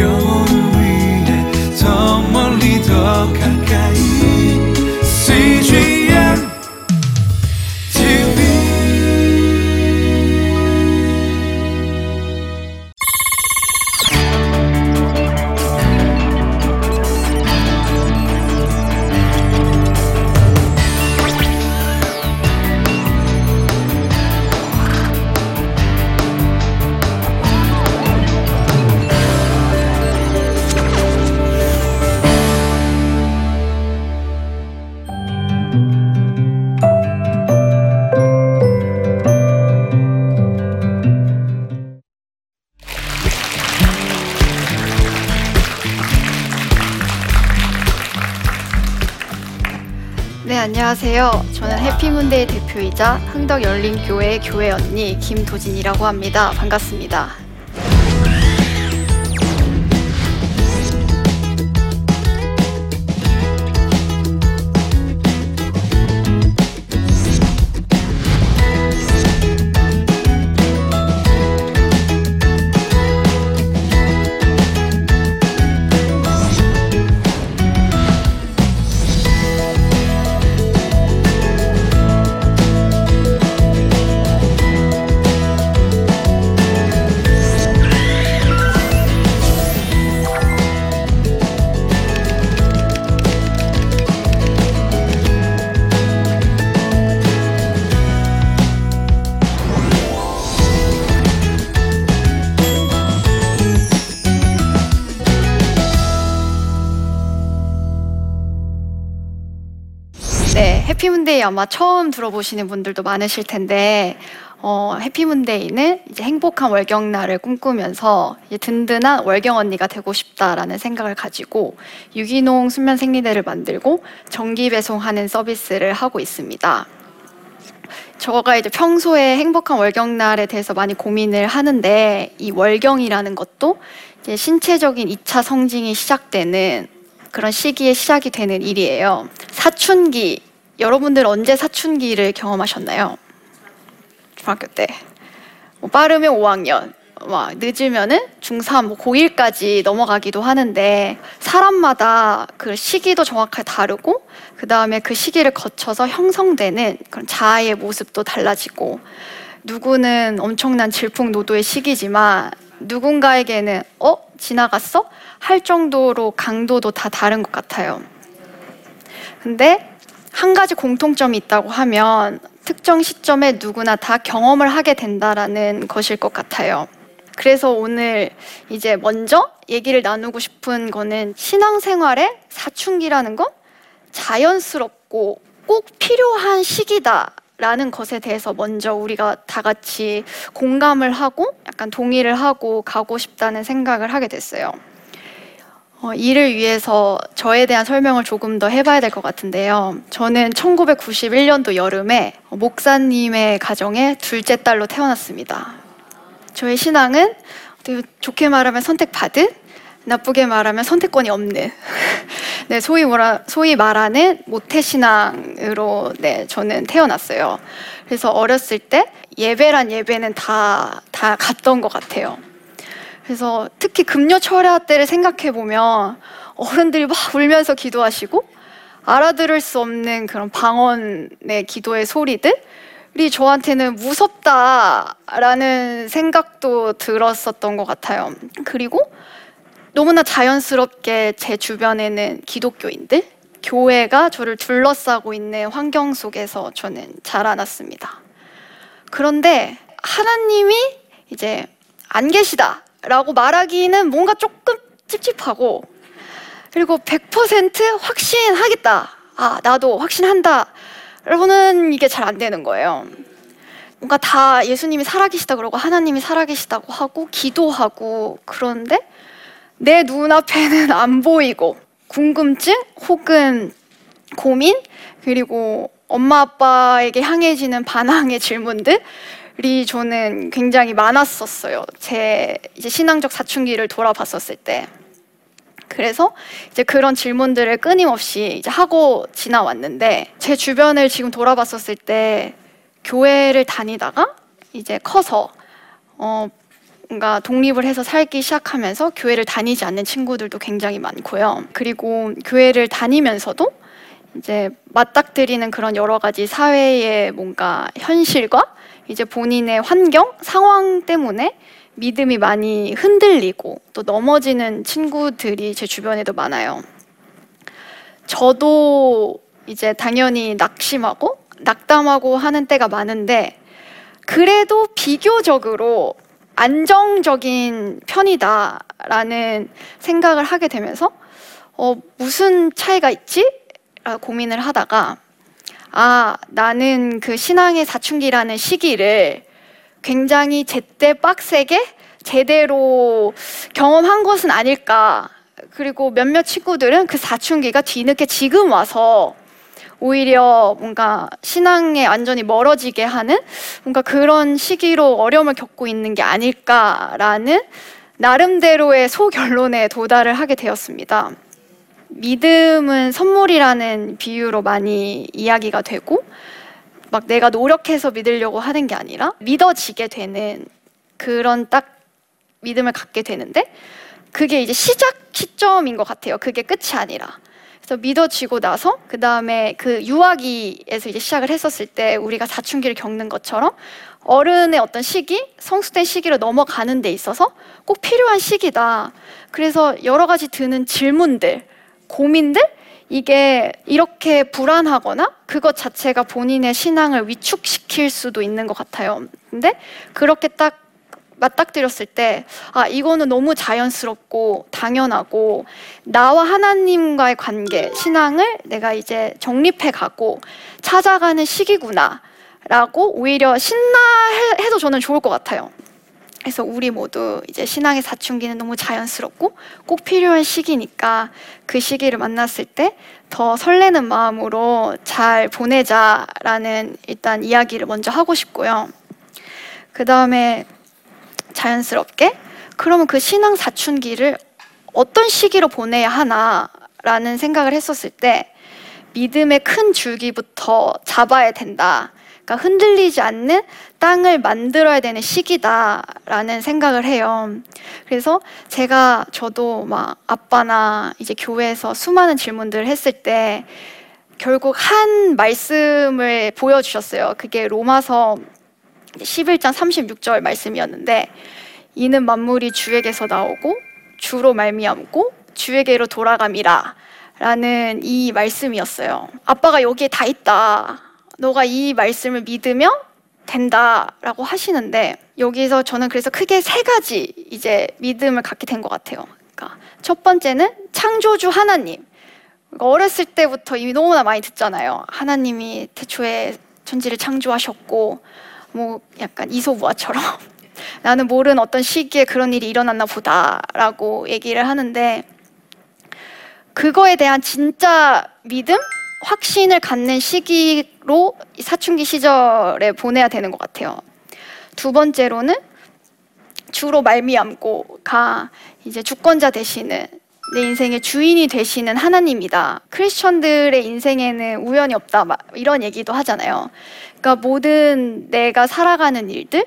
영 해피문데이 대표이자 흥덕 열린교회 교회 언니 김도진이라고 합니다. 반갑습니다. 문데이 아마 처음 들어보시는 분들도 많으실 텐데, 어, 해피문데이는 이제 행복한 월경날을 꿈꾸면서 이제 든든한 월경 언니가 되고 싶다라는 생각을 가지고 유기농 순면 생리대를 만들고 정기 배송하는 서비스를 하고 있습니다. 저가 이제 평소에 행복한 월경날에 대해서 많이 고민을 하는데 이 월경이라는 것도 이제 신체적인 2차 성징이 시작되는 그런 시기에 시작이 되는 일이에요. 사춘기 여러분들 언제 사춘기를 경험하셨나요? 중학교 때. 뭐 빠르면 5학년, 막 늦으면은 중3, 뭐 고1까지 넘어가기도 하는데 사람마다 그 시기도 정확하게 다르고 그 다음에 그 시기를 거쳐서 형성되는 그런 자아의 모습도 달라지고 누구는 엄청난 질풍노도의 시기지만 누군가에게는 어 지나갔어 할 정도로 강도도 다 다른 것 같아요. 근데 한 가지 공통점이 있다고 하면 특정 시점에 누구나 다 경험을 하게 된다라는 것일 것 같아요. 그래서 오늘 이제 먼저 얘기를 나누고 싶은 거는 신앙생활의 사춘기라는 건 자연스럽고 꼭 필요한 시기다 라는 것에 대해서 먼저 우리가 다 같이 공감을 하고 약간 동의를 하고 가고 싶다는 생각을 하게 됐어요. 어, 이를 위해서 저에 대한 설명을 조금 더 해봐야 될 것 같은데요. 저는 1991년도 여름에 목사님의 가정에 둘째 딸로 태어났습니다. 저의 신앙은 좋게 말하면 선택받은, 나쁘게 말하면 선택권이 없는, 네, 소위 뭐라, 소위 말하는 모태신앙으로 네, 저는 태어났어요. 그래서 어렸을 때 예배란 예배는 다, 다 갔던 것 같아요. 그래서 특히 금요 철야 때를 생각해 보면 어른들이 막 울면서 기도하시고 알아들을 수 없는 그런 방언의 기도의 소리들이 저한테는 무섭다라는 생각도 들었었던 것 같아요. 그리고 너무나 자연스럽게 제 주변에는 기독교인들, 교회가 저를 둘러싸고 있는 환경 속에서 저는 자라났습니다. 그런데 하나님이 이제 안 계시다. 라고 말하기는 뭔가 조금 찝찝하고 그리고 100% 확신하겠다. 아, 나도 확신한다. 라고는 이게 잘 안 되는 거예요. 뭔가 다 예수님이 살아계시다 그러고 하나님이 살아계시다고 하고 기도하고 그런데 내 눈앞에는 안 보이고 궁금증 혹은 고민 그리고 엄마 아빠에게 향해지는 반항의 질문들 이 저는 굉장히 많았었어요. 제 이제 신앙적 사춘기를 돌아봤었을 때. 그래서 이제 그런 질문들을 끊임없이 이제 하고 지나왔는데 제 주변을 지금 돌아봤었을 때 교회를 다니다가 이제 커서 어 뭔가 독립을 해서 살기 시작하면서 교회를 다니지 않는 친구들도 굉장히 많고요. 그리고 교회를 다니면서도 이제 맞닥뜨리는 그런 여러 가지 사회의 뭔가 현실과 이제 본인의 환경, 상황 때문에 믿음이 많이 흔들리고 또 넘어지는 친구들이 제 주변에도 많아요. 저도 이제 당연히 낙심하고 낙담하고 하는 때가 많은데 그래도 비교적으로 안정적인 편이다라는 생각을 하게 되면서 어, 무슨 차이가 있지? 고민을 하다가 아, 나는 그 신앙의 사춘기라는 시기를 굉장히 제때 빡세게 제대로 경험한 것은 아닐까. 그리고 몇몇 친구들은 그 사춘기가 뒤늦게 지금 와서 오히려 뭔가 신앙에 완전히 멀어지게 하는 뭔가 그런 시기로 어려움을 겪고 있는 게 아닐까라는 나름대로의 소결론에 도달을 하게 되었습니다. 믿음은 선물이라는 비유로 많이 이야기가 되고 막 내가 노력해서 믿으려고 하는 게 아니라 믿어지게 되는 그런 딱 믿음을 갖게 되는데 그게 이제 시작 시점인 것 같아요. 그게 끝이 아니라. 그래서 믿어지고 나서 그 다음에 그 유아기에서 이제 시작을 했었을 때 우리가 사춘기를 겪는 것처럼 어른의 어떤 시기, 성숙된 시기로 넘어가는 데 있어서 꼭 필요한 시기다. 그래서 여러 가지 드는 질문들, 고민들 이게 이렇게 불안하거나 그것 자체가 본인의 신앙을 위축시킬 수도 있는 것 같아요. 근데 그렇게 딱 맞닥뜨렸을 때, 아, 이거는 너무 자연스럽고 당연하고 나와 하나님과의 관계, 신앙을 내가 이제 정립해 가고 찾아가는 시기구나. 라고 오히려 신나해도 저는 좋을 것 같아요. 그래서 우리 모두 이제 신앙의 사춘기는 너무 자연스럽고 꼭 필요한 시기니까 그 시기를 만났을 때 더 설레는 마음으로 잘 보내자라는 일단 이야기를 먼저 하고 싶고요. 그 다음에 자연스럽게 그러면 그 신앙 사춘기를 어떤 시기로 보내야 하나라는 생각을 했었을 때 믿음의 큰 줄기부터 잡아야 된다. 그러니까 흔들리지 않는 땅을 만들어야 되는 시기다라는 생각을 해요. 그래서 제가 저도 막 아빠나 이제 교회에서 수많은 질문들을 했을 때 결국 한 말씀을 보여주셨어요. 그게 로마서 11장 36절 말씀이었는데 이는 만물이 주에게서 나오고 주로 말미암고 주에게로 돌아감이라 라는 이 말씀이었어요. 아빠가 여기에 다 있다. 너가 이 말씀을 믿으면 된다라고 하시는데 여기서 저는 그래서 크게 세 가지 이제 믿음을 갖게 된 것 같아요. 그러니까 첫 번째는 창조주 하나님. 그러니까 어렸을 때부터 이미 너무나 많이 듣잖아요. 하나님이 태초에 천지를 창조하셨고 뭐 약간 이소부화처럼 나는 모르는 어떤 시기에 그런 일이 일어났나 보다라고 얘기를 하는데 그거에 대한 진짜 믿음, 확신을 갖는 시기로 사춘기 시절에 보내야 되는 것 같아요. 두 번째로는 주로 말미암고가 이제 주권자 되시는 내 인생의 주인이 되시는 하나님이다. 크리스천들의 인생에는 우연이 없다. 이런 얘기도 하잖아요. 그러니까 모든 내가 살아가는 일들,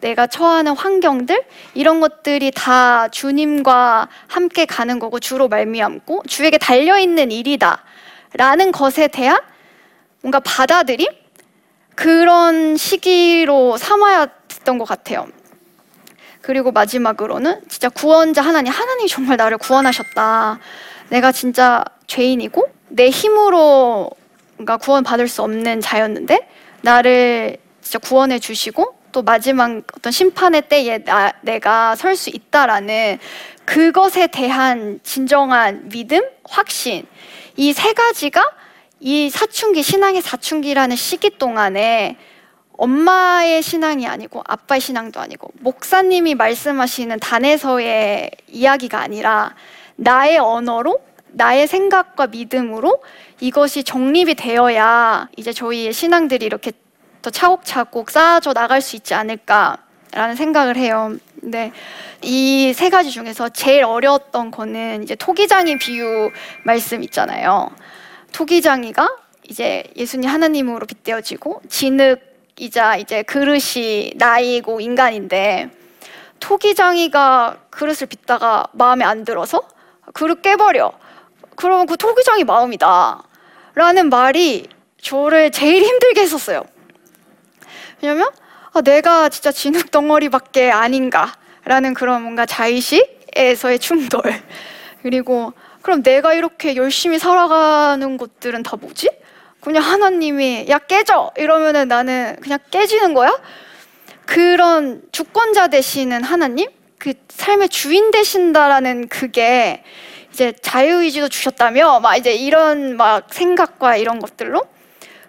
내가 처하는 환경들 이런 것들이 다 주님과 함께 가는 거고 주로 말미암고 주에게 달려 있는 일이다 라는 것에 대한 뭔가 받아들임 그런 시기로 삼아야 됐던 것 같아요. 그리고 마지막으로는 진짜 구원자 하나님, 하나님이 정말 나를 구원하셨다. 내가 진짜 죄인이고 내 힘으로 뭔가 구원 받을 수 없는 자였는데 나를 진짜 구원해 주시고 또 마지막 어떤 심판의 때에 나, 내가 설 수 있다라는 그것에 대한 진정한 믿음, 확신 이 세 가지가 이 사춘기 신앙의 사춘기라는 시기 동안에 엄마의 신앙이 아니고 아빠의 신앙도 아니고 목사님이 말씀하시는 단에서의 이야기가 아니라 나의 언어로 나의 생각과 믿음으로 이것이 정립이 되어야 이제 저희의 신앙들이 이렇게 더 차곡차곡 쌓아져 나갈 수 있지 않을까라는 생각을 해요. 근데 이세 가지 중에서 제일 어려웠던 거는 이제 토기장이 비유 말씀 있잖아요. 토기장이가 이제 예수님 하나님으로 빗대어지고 진흙이자 이제 그릇이 나이고 인간인데 토기장이가 그릇을 빚다가 마음에 안 들어서 그릇 깨버려. 그러면 그 토기장이 마음이다. 라는 말이 저를 제일 힘들게 했었어요. 왜냐면 아, 내가 진짜 진흙 덩어리밖에 아닌가라는 그런 뭔가 자의식에서의 충돌. 그리고 그럼 내가 이렇게 열심히 살아가는 것들은 다 뭐지? 그냥 하나님이 야 깨져 이러면은 나는 그냥 깨지는 거야? 그런 주권자 되시는 하나님, 그 삶의 주인 되신다라는 그게 이제 자유의지도 주셨다며 막 이제 이런 막 생각과 이런 것들로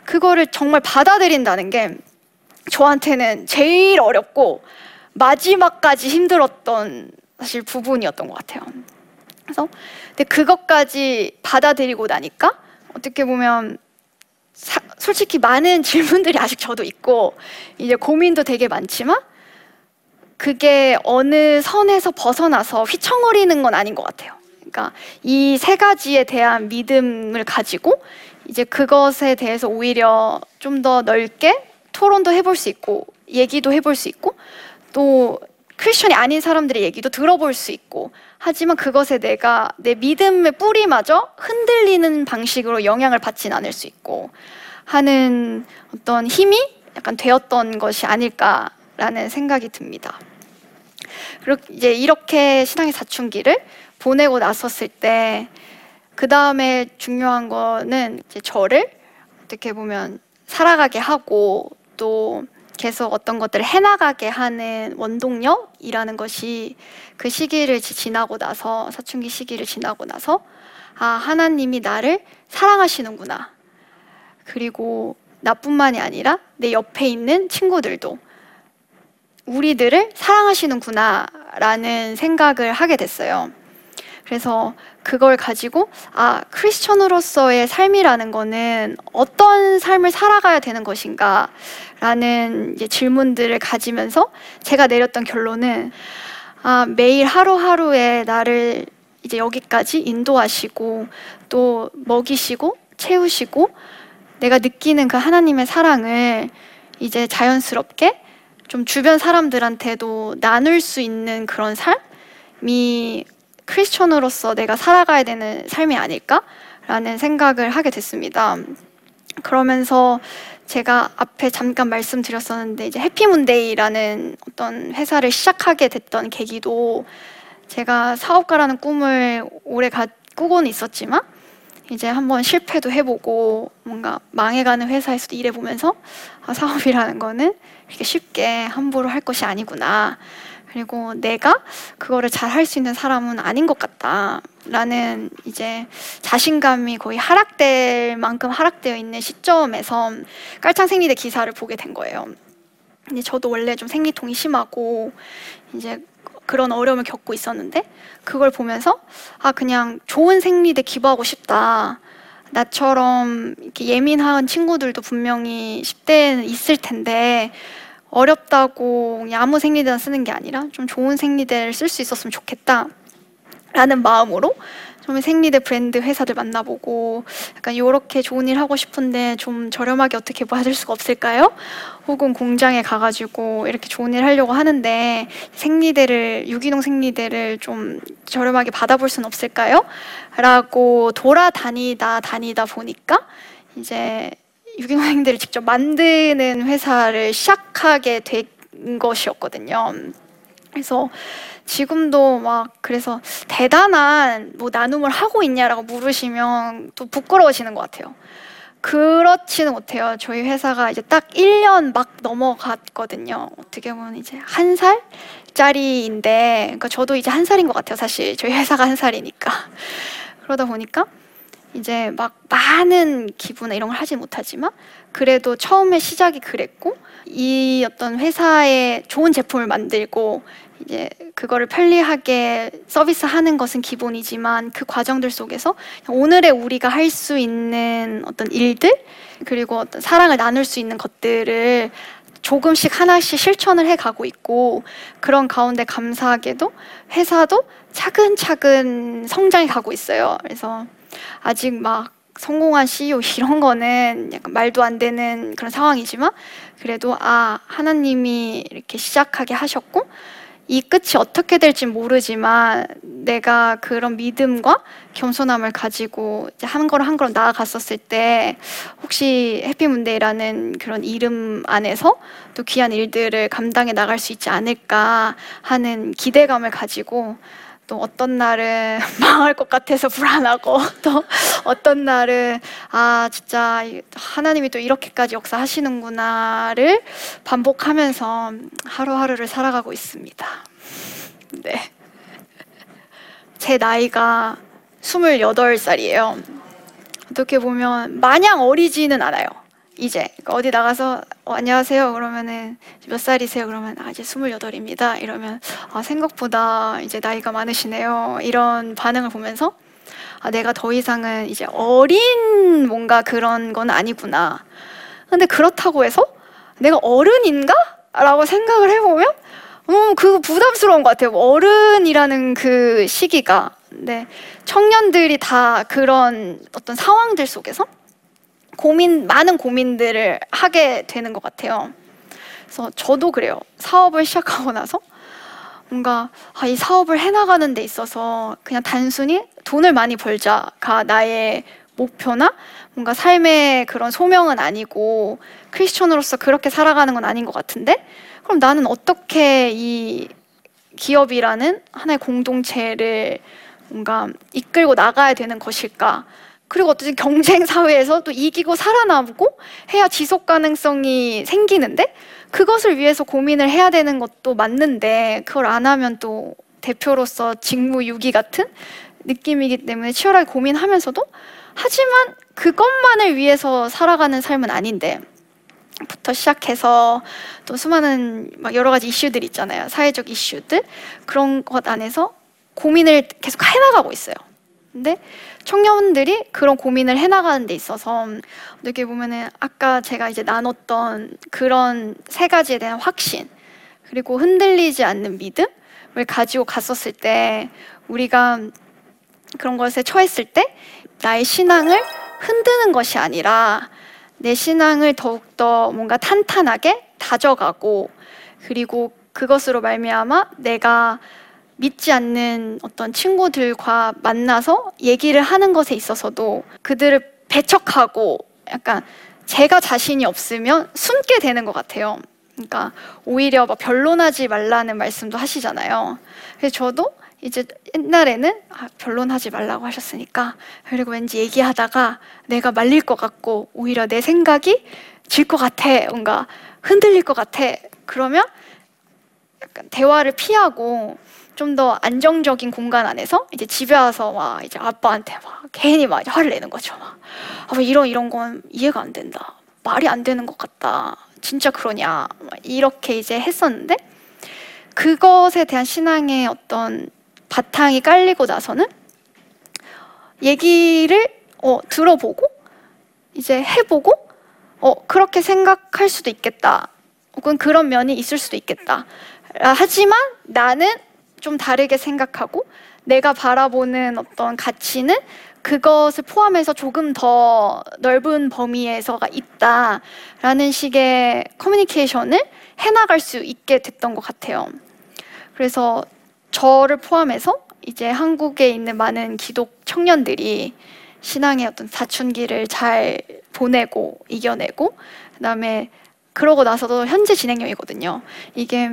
그거를 정말 받아들인다는 게 저한테는 제일 어렵고 마지막까지 힘들었던 사실 부분이었던 것 같아요. 그래서 근데 그것까지 받아들이고 나니까 어떻게 보면 사, 솔직히 많은 질문들이 아직 저도 있고 이제 고민도 되게 많지만 그게 어느 선에서 벗어나서 휘청거리는 건 아닌 것 같아요. 그러니까 이 세 가지에 대한 믿음을 가지고 이제 그것에 대해서 오히려 좀 더 넓게 토론도 해볼 수 있고 얘기도 해볼 수 있고 또 크리스천이 아닌 사람들의 얘기도 들어볼 수 있고 하지만 그것에 내가 내 믿음의 뿌리마저 흔들리는 방식으로 영향을 받진 않을 수 있고 하는 어떤 힘이 약간 되었던 것이 아닐까라는 생각이 듭니다. 그리고 이제 이렇게 신앙의 사춘기를 보내고 나섰을 때 그 다음에 중요한 거는 이제 저를 어떻게 보면 살아가게 하고 또 계속 어떤 것들을 해나가게 하는 원동력이라는 것이 그 시기를 지나고 나서 사춘기 시기를 지나고 나서 아 하나님이 나를 사랑하시는구나 그리고 나뿐만이 아니라 내 옆에 있는 친구들도 우리들을 사랑하시는구나라는 생각을 하게 됐어요. 그래서 그걸 가지고 아 크리스천으로서의 삶이라는 거는 어떤 삶을 살아가야 되는 것인가라는 질문들을 가지면서 제가 내렸던 결론은 아 매일 하루하루에 나를 이제 여기까지 인도하시고 또 먹이시고 채우시고 내가 느끼는 그 하나님의 사랑을 이제 자연스럽게 좀 주변 사람들한테도 나눌 수 있는 그런 삶이 크리스천으로서 내가 살아가야 되는 삶이 아닐까라는 생각을 하게 됐습니다. 그러면서 제가 앞에 잠깐 말씀드렸었는데 이제 해피문데이라는 어떤 회사를 시작하게 됐던 계기도 제가 사업가라는 꿈을 오래 가, 꾸고는 있었지만 이제 한번 실패도 해보고 뭔가 망해가는 회사에서도 일해보면서 아, 사업이라는 거는 이렇게 쉽게 함부로 할 것이 아니구나. 그리고 내가 그거를 잘 할 수 있는 사람은 아닌 것 같다라는 이제 자신감이 거의 하락될 만큼 하락되어 있는 시점에서 깔창 생리대 기사를 보게 된 거예요. 근데 저도 원래 좀 생리통이 심하고 이제 그런 어려움을 겪고 있었는데 그걸 보면서 아 그냥 좋은 생리대 기부하고 싶다. 나처럼 이렇게 예민한 친구들도 분명히 10대에는 있을 텐데 어렵다고 아무 생리대나 쓰는 게 아니라 좀 좋은 생리대를 쓸 수 있었으면 좋겠다. 라는 마음으로 좀 생리대 브랜드 회사들 만나보고 약간 이렇게 좋은 일 하고 싶은데 좀 저렴하게 어떻게 받을 수가 없을까요? 혹은 공장에 가가지고 이렇게 좋은 일 하려고 하는데 생리대를 유기농 생리대를 좀 저렴하게 받아볼 수는 없을까요? 라고 돌아다니다 다니다 보니까 이제 유기농생들을 직접 만드는 회사를 시작하게 된 것이었거든요. 그래서 지금도 막 그래서 대단한 뭐 나눔을 하고 있냐라고 물으시면 또 부끄러워지는 것 같아요. 그렇지는 못해요. 저희 회사가 이제 딱 1년 막 넘어갔거든요. 어떻게 보면 이제 한 살짜리인데, 그러니까 저도 이제 한 살인 것 같아요. 사실 저희 회사가 한 살이니까. 그러다 보니까 이제 막 많은 기부나 이런 걸 하지 못하지만 그래도 처음에 시작이 그랬고 이 어떤 회사에 좋은 제품을 만들고 이제 그거를 편리하게 서비스하는 것은 기본이지만 그 과정들 속에서 오늘의 우리가 할 수 있는 어떤 일들 그리고 어떤 사랑을 나눌 수 있는 것들을 조금씩 하나씩 실천을 해 가고 있고 그런 가운데 감사하게도 회사도 차근차근 성장해 가고 있어요. 그래서 아직 막 성공한 CEO 이런 거는 약간 말도 안 되는 그런 상황이지만 그래도 아 하나님이 이렇게 시작하게 하셨고 이 끝이 어떻게 될지 모르지만 내가 그런 믿음과 겸손함을 가지고 이제 한 걸음 한 걸음 나아갔었을 때 혹시 해피문데이라는 그런 이름 안에서 또 귀한 일들을 감당해 나갈 수 있지 않을까 하는 기대감을 가지고 또 어떤 날은 망할 것 같아서 불안하고 또 어떤 날은 아 진짜 하나님이 또 이렇게까지 역사하시는구나를 반복하면서 하루하루를 살아가고 있습니다. 네. 제 나이가 28살이에요. 어떻게 보면 마냥 어리지는 않아요. 이제 그러니까 어디 나가서 어, 안녕하세요. 그러면은 몇 살이세요? 그러면 아 이제 스물여덟입니다. 이러면 아 생각보다 이제 나이가 많으시네요. 이런 반응을 보면서 아 내가 더 이상은 이제 어린 뭔가 그런 건 아니구나. 근데 그렇다고 해서 내가 어른인가? 라고 생각을 해보면 음, 그 부담스러운 것 같아요. 어른이라는 그 시기가. 네 청년들이 다 그런 어떤 상황들 속에서 고민 많은 고민들을 하게 되는 것 같아요. 그래서 저도 그래요. 사업을 시작하고 나서 뭔가 아, 이 사업을 해나가는 데 있어서 그냥 단순히 돈을 많이 벌자가 나의 목표나 뭔가 삶의 그런 소명은 아니고 크리스천으로서 그렇게 살아가는 건 아닌 것 같은데 그럼 나는 어떻게 이 기업이라는 하나의 공동체를 뭔가 이끌고 나가야 되는 것일까? 그리고 어쨌든 경쟁 사회에서 또 이기고 살아남고 해야 지속 가능성이 생기는데 그것을 위해서 고민을 해야 되는 것도 맞는데 그걸 안 하면 또 대표로서 직무유기 같은 느낌이기 때문에 치열하게 고민하면서도 하지만 그것만을 위해서 살아가는 삶은 아닌데 부터 시작해서 또 수많은 막 여러 가지 이슈들 있잖아요. 사회적 이슈들 그런 것 안에서 고민을 계속 해나가고 있어요. 근데 청년들이 그런 고민을 해나가는 데 있어서 어떻게 보면은 아까 제가 이제 나눴던 그런 세 가지에 대한 확신 그리고 흔들리지 않는 믿음을 가지고 갔었을 때 우리가 그런 것에 처했을 때 나의 신앙을 흔드는 것이 아니라 내 신앙을 더욱더 뭔가 탄탄하게 다져가고 그리고 그것으로 말미암아 내가 믿지 않는 어떤 친구들과 만나서 얘기를 하는 것에 있어서도 그들을 배척하고 약간 제가 자신이 없으면 숨게 되는 것 같아요. 그러니까 오히려 막 변론하지 말라는 말씀도 하시잖아요. 그래서 저도 이제 옛날에는 아, 변론하지 말라고 하셨으니까 그리고 왠지 얘기하다가 내가 말릴 것 같고 오히려 내 생각이 질 것 같아 뭔가 흔들릴 것 같아 그러면 약간 대화를 피하고 좀 더 안정적인 공간 안에서 이제 집에 와서 막 이제 아빠한테 막 괜히 막 화를 내는 거죠. 막 아, 이런 이런 건 이해가 안 된다. 말이 안 되는 것 같다. 진짜 그러냐. 이렇게 이제 했었는데 그것에 대한 신앙의 어떤 바탕이 깔리고 나서는 얘기를 어, 들어보고 이제 해보고 어, 그렇게 생각할 수도 있겠다. 혹은 그런 면이 있을 수도 있겠다. 하지만 나는 좀 다르게 생각하고 내가 바라보는 어떤 가치는 그것을 포함해서 조금 더 넓은 범위에서가 있다라는 식의 커뮤니케이션을 해나갈 수 있게 됐던 것 같아요. 그래서 저를 포함해서 이제 한국에 있는 많은 기독 청년들이 신앙의 어떤 사춘기를 잘 보내고 이겨내고 그다음에 그러고 나서도 현재 진행형이거든요. 이게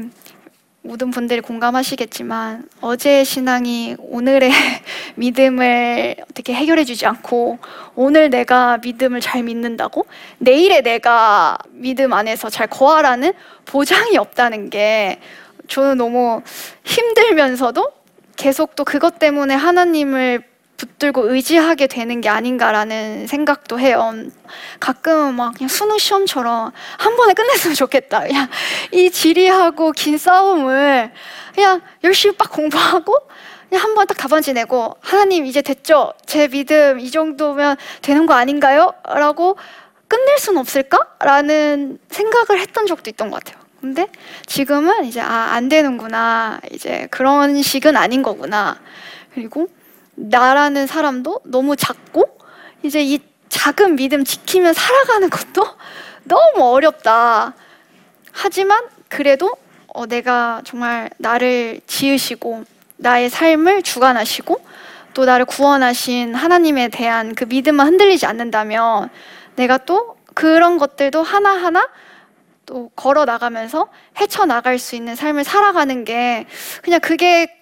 모든 분들이 공감하시겠지만 어제의 신앙이 오늘의 믿음을 어떻게 해결해 주지 않고 오늘 내가 믿음을 잘 믿는다고? 내일의 내가 믿음 안에서 잘 거하라는 보장이 없다는 게 저는 너무 힘들면서도 계속 또 그것 때문에 하나님을 붙들고 의지하게 되는 게 아닌가라는 생각도 해요. 가끔은 막 그냥 수능 시험처럼 한 번에 끝냈으면 좋겠다. 그냥 이 지리하고 긴 싸움을 그냥 열심히 빡 공부하고 그냥 한 번 딱 답안지 내고 하나님 이제 됐죠? 제 믿음 이 정도면 되는 거 아닌가요? 라고 끝낼 수는 없을까? 라는 생각을 했던 적도 있던 것 같아요. 근데 지금은 이제 아, 안 되는구나. 이제 그런 식은 아닌 거구나. 그리고 나라는 사람도 너무 작고 이제 이 작은 믿음 지키며 살아가는 것도 너무 어렵다. 하지만 그래도 어, 내가 정말 나를 지으시고 나의 삶을 주관하시고 또 나를 구원하신 하나님에 대한 그 믿음만 흔들리지 않는다면 내가 또 그런 것들도 하나하나 또 걸어 나가면서 헤쳐 나갈 수 있는 삶을 살아가는 게 그냥 그게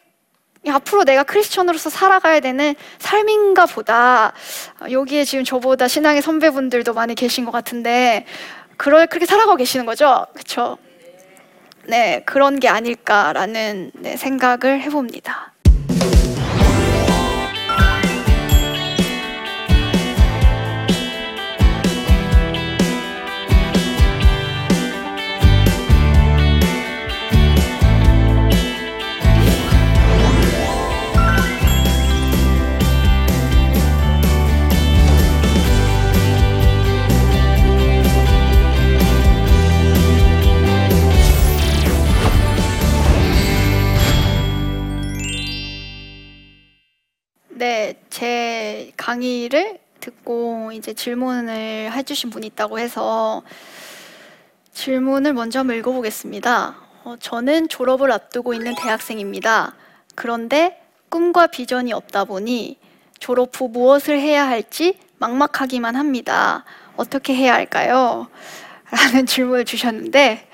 앞으로 내가 크리스천으로서 살아가야 되는 삶인가 보다. 여기에 지금 저보다 신앙의 선배분들도 많이 계신 것 같은데 그럴 그렇게 살아가고 계시는 거죠? 그렇죠? 네, 그런 게 아닐까라는 네, 생각을 해봅니다. 강의를 듣고 이제 질문을 해주신 분이 있다고 해서 질문을 먼저 한번 읽어보겠습니다. 어, 저는 졸업을 앞두고 있는 대학생입니다. 그런데 꿈과 비전이 없다 보니 졸업 후 무엇을 해야 할지 막막하기만 합니다. 어떻게 해야 할까요? 라는 질문을 주셨는데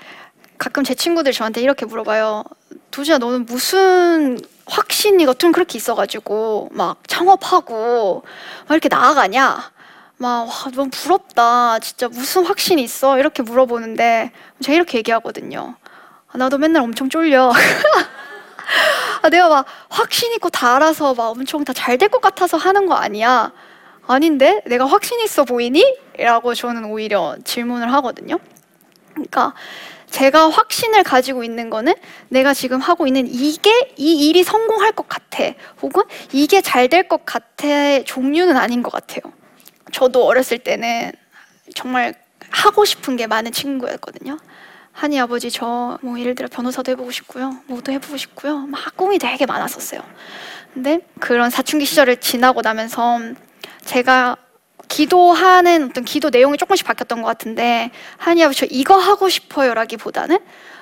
가끔 제 친구들 저한테 이렇게 물어봐요. 도지야 너는 무슨 확신이 좀 그렇게 있어가지고 막 창업하고 막 이렇게 나아가냐? 막 와, 너무 부럽다. 진짜 무슨 확신이 있어? 이렇게 물어보는데 제가 이렇게 얘기하거든요. 아, 나도 맨날 엄청 쫄려. 아, 내가 막 확신 있고 다 알아서 막 엄청 다 잘 될 것 같아서 하는 거 아니야? 아닌데 내가 확신 있어 보이니? 라고 저는 오히려 질문을 하거든요. 그러니까 제가 확신을 가지고 있는 거는 내가 지금 하고 있는 이게 이 일이 성공할 것 같아. 혹은 이게 잘 될 것 같아. 종류는 아닌 것 같아요. 저도 어렸을 때는 정말 하고 싶은 게 많은 친구였거든요. 한이 아버지 저 뭐 예를 들어 변호사도 해보고 싶고요. 뭐도 해보고 싶고요. 막 꿈이 되게 많았었어요. 근데 그런 사춘기 시절을 지나고 나면서 제가 기도하는 어떤 기도 내용이 조금씩 바뀌었던 것 같은데 하나님 아버지 저 이거 하고 싶어요라기보다는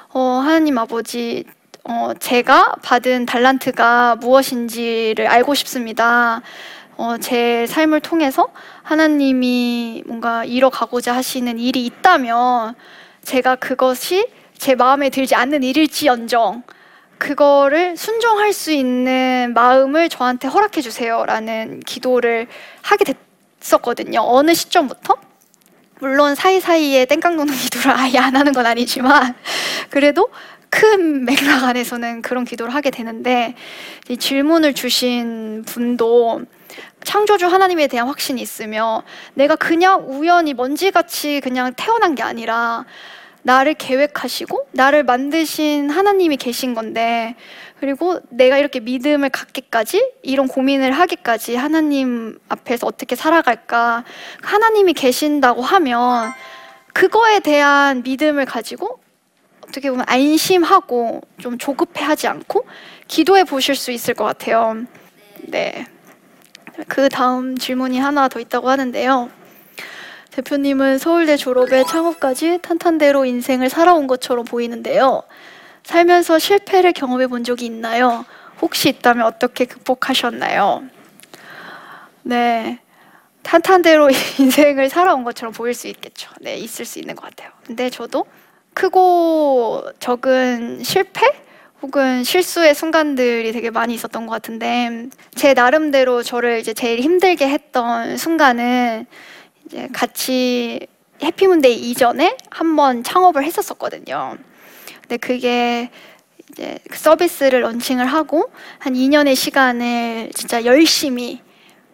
어, 하나님 아버지 어, 제가 받은 달란트가 무엇인지를 알고 싶습니다. 어, 제 삶을 통해서 하나님이 뭔가 이뤄가고자 하시는 일이 있다면 제가 그것이 제 마음에 들지 않는 일일지언정 그거를 순종할 수 있는 마음을 저한테 허락해 주세요라는 기도를 하게 됐. 있었거든요. 어느 시점부터? 물론 사이사이에 땡깡 노는 기도를 아예 안 하는 건 아니지만 그래도 큰 맥락 안에서는 그런 기도를 하게 되는데 이 질문을 주신 분도 창조주 하나님에 대한 확신이 있으며 내가 그냥 우연히 먼지같이 그냥 태어난 게 아니라 나를 계획하시고 나를 만드신 하나님이 계신 건데 그리고 내가 이렇게 믿음을 갖기까지 이런 고민을 하기까지 하나님 앞에서 어떻게 살아갈까 하나님이 계신다고 하면 그거에 대한 믿음을 가지고 어떻게 보면 안심하고 좀 조급해하지 않고 기도해 보실 수 있을 것 같아요. 네. 그 다음 질문이 하나 더 있다고 하는데요. 대표님은 서울대 졸업에 창업까지 탄탄대로 인생을 살아온 것처럼 보이는데요. 살면서 실패를 경험해 본 적이 있나요? 혹시 있다면 어떻게 극복하셨나요? 네. 탄탄대로 인생을 살아온 것처럼 보일 수 있겠죠. 네, 있을 수 있는 것 같아요. 근데 저도 크고 적은 실패? 혹은 실수의 순간들이 되게 많이 있었던 것 같은데, 제 나름대로 저를 이제 제일 힘들게 했던 순간은 이제 같이 해피문데이 이전에 한번 창업을 했었었거든요. 근데 그게 이제 그 서비스를 런칭을 하고 한 2년의 시간을 진짜 열심히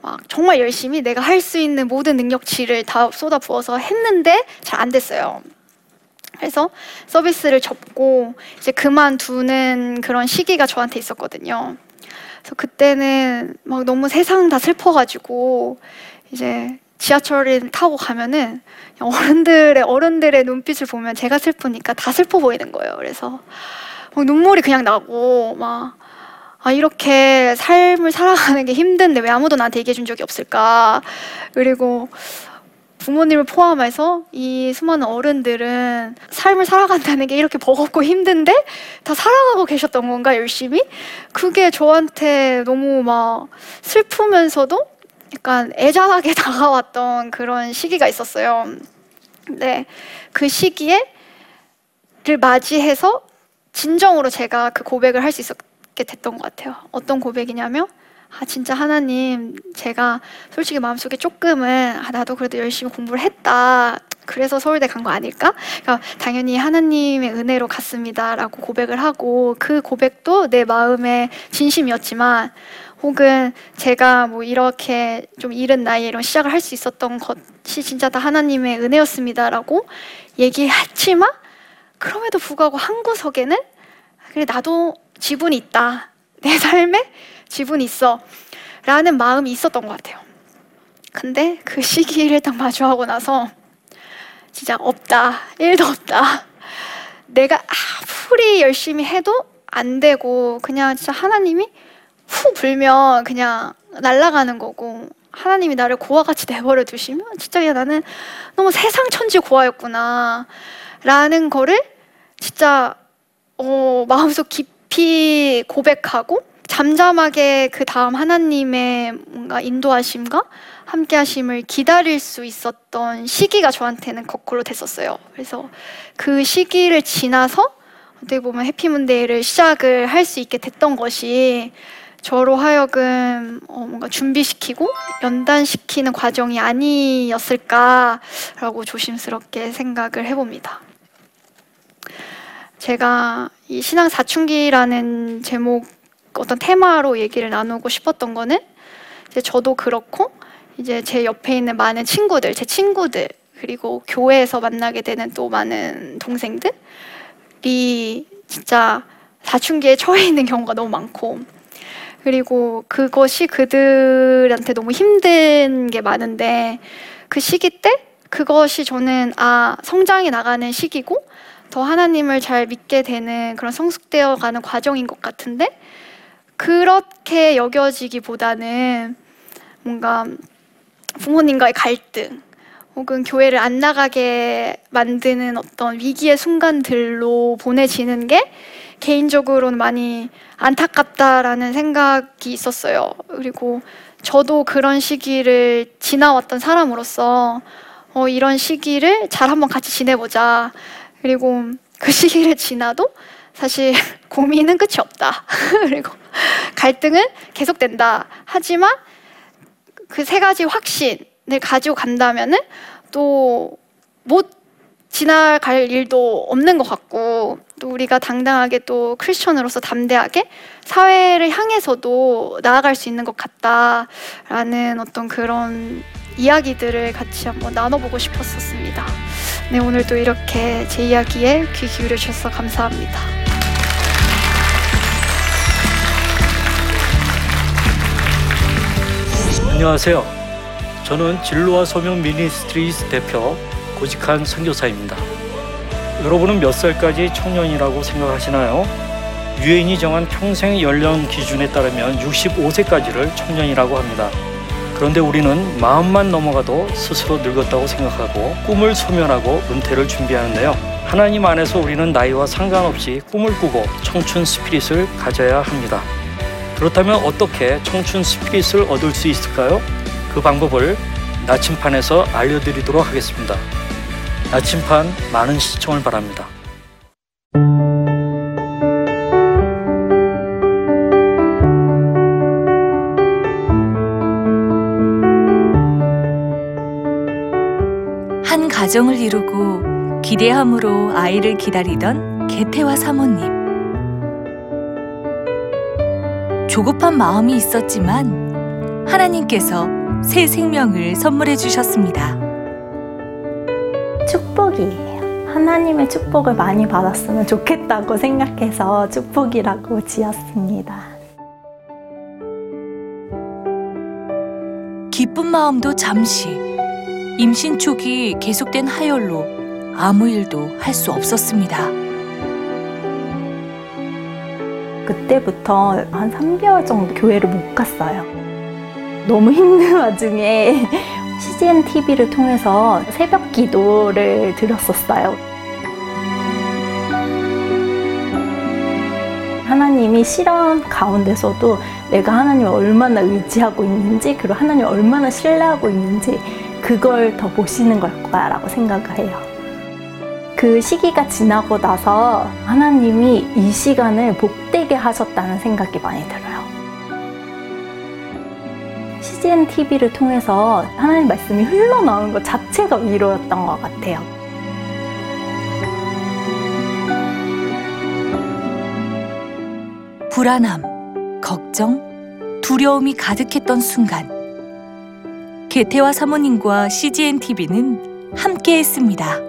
막 정말 열심히 내가 할 수 있는 모든 능력치를 다 쏟아 부어서 했는데 잘 안 됐어요. 그래서 서비스를 접고 이제 그만두는 그런 시기가 저한테 있었거든요. 그래서 그때는 막 너무 세상 다 슬퍼가지고 이제 지하철을 타고 가면은 어른들의 어른들의 눈빛을 보면 제가 슬프니까 다 슬퍼 보이는 거예요. 그래서 눈물이 그냥 나고 막 아, 이렇게 삶을 살아가는 게 힘든데 왜 아무도 나한테 얘기해 준 적이 없을까? 그리고 부모님을 포함해서 이 수많은 어른들은 삶을 살아간다는 게 이렇게 버겁고 힘든데 다 살아가고 계셨던 건가 열심히? 그게 저한테 너무 막 슬프면서도 약간 애잔하게 다가왔던 그런 시기가 있었어요. 네, 그 시기에 를 맞이해서 진정으로 제가 그 고백을 할 수 있었게 됐던 것 같아요. 어떤 고백이냐면 아 진짜 하나님 제가 솔직히 마음속에 조금은 아 나도 그래도 열심히 공부를 했다. 그래서 서울대 간 거 아닐까? 그러니까 당연히 하나님의 은혜로 갔습니다라고 고백을 하고 그 고백도 내 마음의 진심이었지만 혹은 제가 뭐 이렇게 좀 이른 나이에 이런 시작을 할 수 있었던 것이 진짜 다 하나님의 은혜였습니다라고 얘기했지만 그럼에도 불구하고 한 구석에는 그래 나도 지분이 있다. 내 삶에 지분이 있어. 라는 마음이 있었던 것 같아요. 근데 그 시기를 딱 마주하고 나서 진짜 없다. 일도 없다. 내가 아무리 열심히 해도 안 되고 그냥 진짜 하나님이 후 불면 그냥 날아가는 거고 하나님이 나를 고와 같이 내버려 두시면 진짜 야 나는 너무 세상 천지 고아였구나 라는 거를 진짜 어, 마음속 깊이 고백하고 잠잠하게 그 다음 하나님의 뭔가 인도하심과 함께 하심을 기다릴 수 있었던 시기가 저한테는 거꾸로 됐었어요. 그래서 그 시기를 지나서 어떻게 보면 해피문데이를 시작을 할 수 있게 됐던 것이 저로 하여금 어, 뭔가 준비시키고 연단시키는 과정이 아니었을까라고 조심스럽게 생각을 해봅니다. 제가 이 신앙 사춘기라는 제목 어떤 테마로 얘기를 나누고 싶었던 거는 이제 저도 그렇고 이제 제 옆에 있는 많은 친구들, 제 친구들 그리고 교회에서 만나게 되는 또 많은 동생들이 진짜 사춘기에 처해 있는 경우가 너무 많고 그리고 그것이 그들한테 너무 힘든 게 많은데 그 시기 때 그것이 저는 아 성장해 나가는 시기고 더 하나님을 잘 믿게 되는 그런 성숙되어 가는 과정인 것 같은데 그렇게 여겨지기보다는 뭔가 부모님과의 갈등 혹은 교회를 안 나가게 만드는 어떤 위기의 순간들로 보내지는 게 개인적으로는 많이 안타깝다라는 생각이 있었어요. 그리고 저도 그런 시기를 지나왔던 사람으로서 어, 이런 시기를 잘 한번 같이 지내보자. 그리고 그 시기를 지나도 사실 고민은 끝이 없다. 그리고 갈등은 계속된다. 하지만 그 세 가지 확신을 가지고 간다면은 또못 지나갈 일도 없는 것 같고 또 우리가 당당하게 또 크리스천으로서 담대하게 사회를 향해서도 나아갈 수 있는 것 같다라는 어떤 그런 이야기들을 같이 한번 나눠보고 싶었었습니다. 네, 오늘도 이렇게 제 이야기에 귀 기울여 주셔서 감사합니다. 안녕하세요. 저는 진로와 소명 미니스트리스 대표 고직한 선교사입니다. 여러분은 몇 살까지 청년이라고 생각하시나요? 유엔이 정한 평생 연령 기준에 따르면 65세까지를 청년이라고 합니다. 그런데 우리는 마음만 넘어가도 스스로 늙었다고 생각하고 꿈을 소멸하고 은퇴를 준비하는데요. 하나님 안에서 우리는 나이와 상관없이 꿈을 꾸고 청춘 스피릿을 가져야 합니다. 그렇다면 어떻게 청춘 스피릿을 얻을 수 있을까요? 그 방법을 나침판에서 알려드리도록 하겠습니다. 나침판 많은 시청을 바랍니다. 한 가정을 이루고 기대함으로 아이를 기다리던 개태와 사모님. 조급한 마음이 있었지만 하나님께서 새 생명을 선물해 주셨습니다. 하나님의 축복을 많이 받았으면 좋겠다고 생각해서 축복이라고 지었습니다. 기쁜 마음도 잠시 임신 초기 계속된 하혈로 아무 일도 할 수 없었습니다. 그때부터 한 3개월 정도 교회를 못 갔어요. 너무 힘든 와중에 CGN TV를 통해서 새벽 기도를 드렸었어요. 하나님이 실현 가운데서도 내가 하나님을 얼마나 의지하고 있는지, 그리고 하나님을 얼마나 신뢰하고 있는지, 그걸 더 보시는 걸 거야라고 생각을 해요. 그 시기가 지나고 나서 하나님이 이 시간을 복되게 하셨다는 생각이 많이 들어요. CGN TV를 통해서 하나님 말씀이 흘러나오는 것 자체가 위로였던 것 같아요. 불안함, 걱정, 두려움이 가득했던 순간. 개태와 사모님과 CGN TV는 함께했습니다.